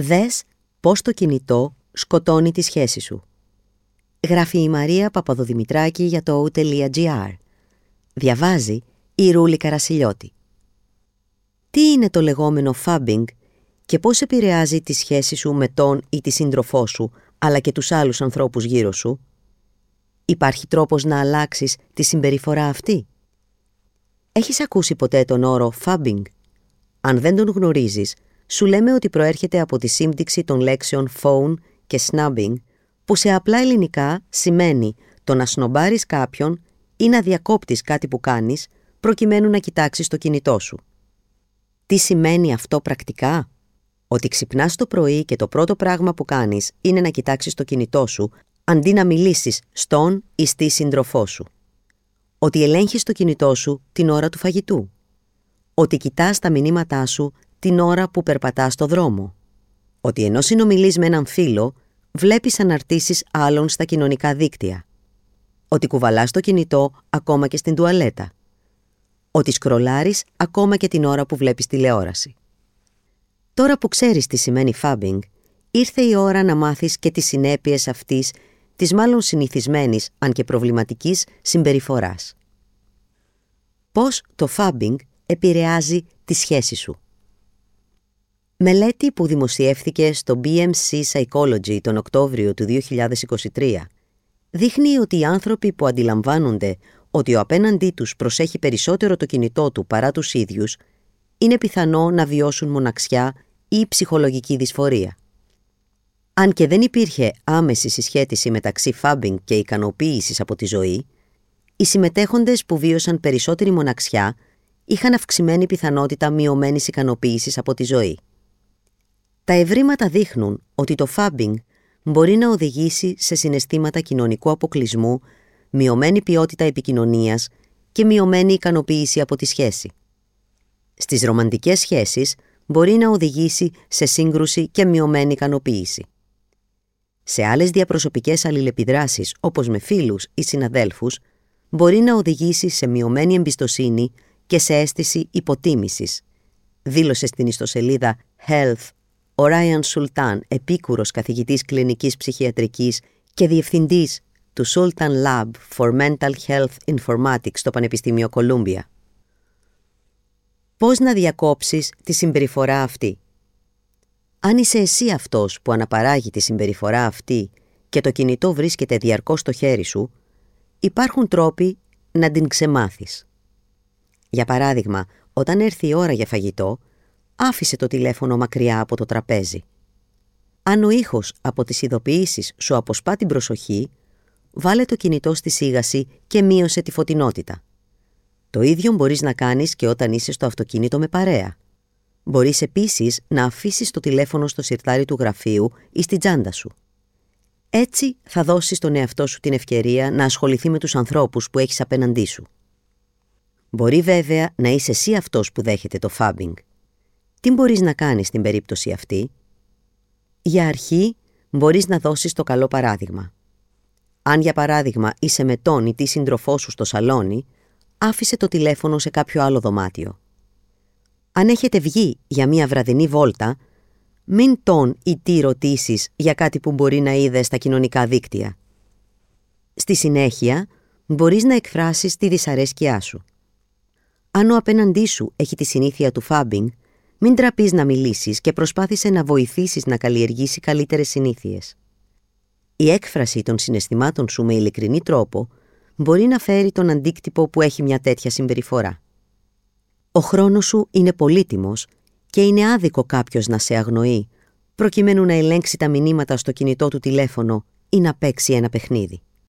Δες πώς το κινητό σκοτώνει τη σχέση σου. Γράφει η Μαρία Παπαδοδημητράκη για το o.gr. Διαβάζει η Ρούλη Καρασιλιώτη. Τι είναι το λεγόμενο fabbing και πώς επηρεάζει τη σχέση σου με τον ή τη σύντροφό σου, αλλά και τους άλλους ανθρώπους γύρω σου; Υπάρχει τρόπος να αλλάξεις τη συμπεριφορά αυτή; Έχεις ακούσει ποτέ τον όρο fabbing. Αν δεν τον γνωρίζεις, σου λέμε ότι προέρχεται από τη σύμπτυξη των λέξεων phone και snubbing, που σε απλά ελληνικά σημαίνει το να σνομπάρεις κάποιον ή να διακόπτεις κάτι που κάνεις προκειμένου να κοιτάξεις το κινητό σου. Τι σημαίνει αυτό πρακτικά; Ότι ξυπνάς το πρωί και το πρώτο πράγμα που κάνεις είναι να κοιτάξεις το κινητό σου αντί να μιλήσεις στον ή στη σύντροφό σου. Ότι ελέγχεις το κινητό σου την ώρα του φαγητού. Ότι κοιτάς τα μηνύματά σου την ώρα που περπατάς στο δρόμο. Ότι ενώ συνομιλείς με έναν φίλο, βλέπεις αναρτήσεις άλλων στα κοινωνικά δίκτυα. Ότι κουβαλάς το κινητό ακόμα και στην τουαλέτα. Ότι σκρολάρεις ακόμα και την ώρα που βλέπεις τηλεόραση. Τώρα που ξέρεις τι σημαίνει fabbing, ήρθε η ώρα να μάθεις και τις συνέπειες αυτής της μάλλον συνηθισμένης, αν και προβληματικής, συμπεριφοράς. Πώς το fabbing επηρεάζει τη σχέση σου; Μελέτη που δημοσιεύθηκε στο BMC Psychology τον Οκτώβριο του 2023 δείχνει ότι οι άνθρωποι που αντιλαμβάνονται ότι ο απέναντί τους προσέχει περισσότερο το κινητό του παρά τους ίδιους είναι πιθανό να βιώσουν μοναξιά ή ψυχολογική δυσφορία. Αν και δεν υπήρχε άμεση συσχέτιση μεταξύ φάμπινγκ και ικανοποίησης από τη ζωή, οι συμμετέχοντες που βίωσαν περισσότερη μοναξιά είχαν αυξημένη πιθανότητα μειωμένης ικανοποίησης από τη ζωή. Τα ευρήματα δείχνουν ότι το φάμπινγκ μπορεί να οδηγήσει σε συναισθήματα κοινωνικού αποκλεισμού, μειωμένη ποιότητα επικοινωνίας και μειωμένη ικανοποίηση από τη σχέση. Στις ρομαντικές σχέσεις μπορεί να οδηγήσει σε σύγκρουση και μειωμένη ικανοποίηση. Σε άλλες διαπροσωπικές αλληλεπιδράσεις, όπως με φίλους ή συναδέλφους, μπορεί να οδηγήσει σε μειωμένη εμπιστοσύνη και σε αίσθηση υποτίμησης, δήλωσε στην ιστοσελίδα Health ο Ράιαν Σουλτάν, επίκουρος καθηγητής κλινικής ψυχιατρικής και διευθυντής του Sultan Lab for Mental Health Informatics στο Πανεπιστήμιο Κολούμπια. Πώς να διακόψεις τη συμπεριφορά αυτή; Αν είσαι εσύ αυτός που αναπαράγει τη συμπεριφορά αυτή και το κινητό βρίσκεται διαρκώς στο χέρι σου, υπάρχουν τρόποι να την ξεμάθεις. Για παράδειγμα, όταν έρθει η ώρα για φαγητό, άφησε το τηλέφωνο μακριά από το τραπέζι. Αν ο ήχος από τις ειδοποιήσεις σου αποσπά την προσοχή, βάλε το κινητό στη σίγαση και μείωσε τη φωτεινότητα. Το ίδιο μπορείς να κάνεις και όταν είσαι στο αυτοκίνητο με παρέα. Μπορείς επίσης να αφήσεις το τηλέφωνο στο σιρτάρι του γραφείου ή στη τσάντα σου. Έτσι θα δώσεις τον εαυτό σου την ευκαιρία να ασχοληθεί με τους ανθρώπους που έχεις απέναντί σου. Μπορεί βέβαια να είσαι εσύ αυτός που δέχεται το φάμπινγκ. Τι μπορείς να κάνεις στην περίπτωση αυτή; Για αρχή μπορείς να δώσεις το καλό παράδειγμα. Αν για παράδειγμα είσαι με τον ή τη σύντροφό σου στο σαλόνι, άφησε το τηλέφωνο σε κάποιο άλλο δωμάτιο. Αν έχετε βγει για μια βραδινή βόλτα, μην τον ή τι ρωτήσεις για κάτι που μπορεί να είδες στα κοινωνικά δίκτυα. Στη συνέχεια, μπορείς να εκφράσεις τη δυσαρέσκειά σου. Αν ο απέναντί σου έχει τη συνήθεια του φάμπινγκ, μην τραπείς να μιλήσεις και προσπάθησε να βοηθήσεις να καλλιεργήσει καλύτερες συνήθειες. Η έκφραση των συναισθημάτων σου με ειλικρινή τρόπο μπορεί να φέρει τον αντίκτυπο που έχει μια τέτοια συμπεριφορά. Ο χρόνος σου είναι πολύτιμος και είναι άδικο κάποιος να σε αγνοεί, προκειμένου να ελέγξει τα μηνύματα στο κινητό του τηλέφωνο ή να παίξει ένα παιχνίδι.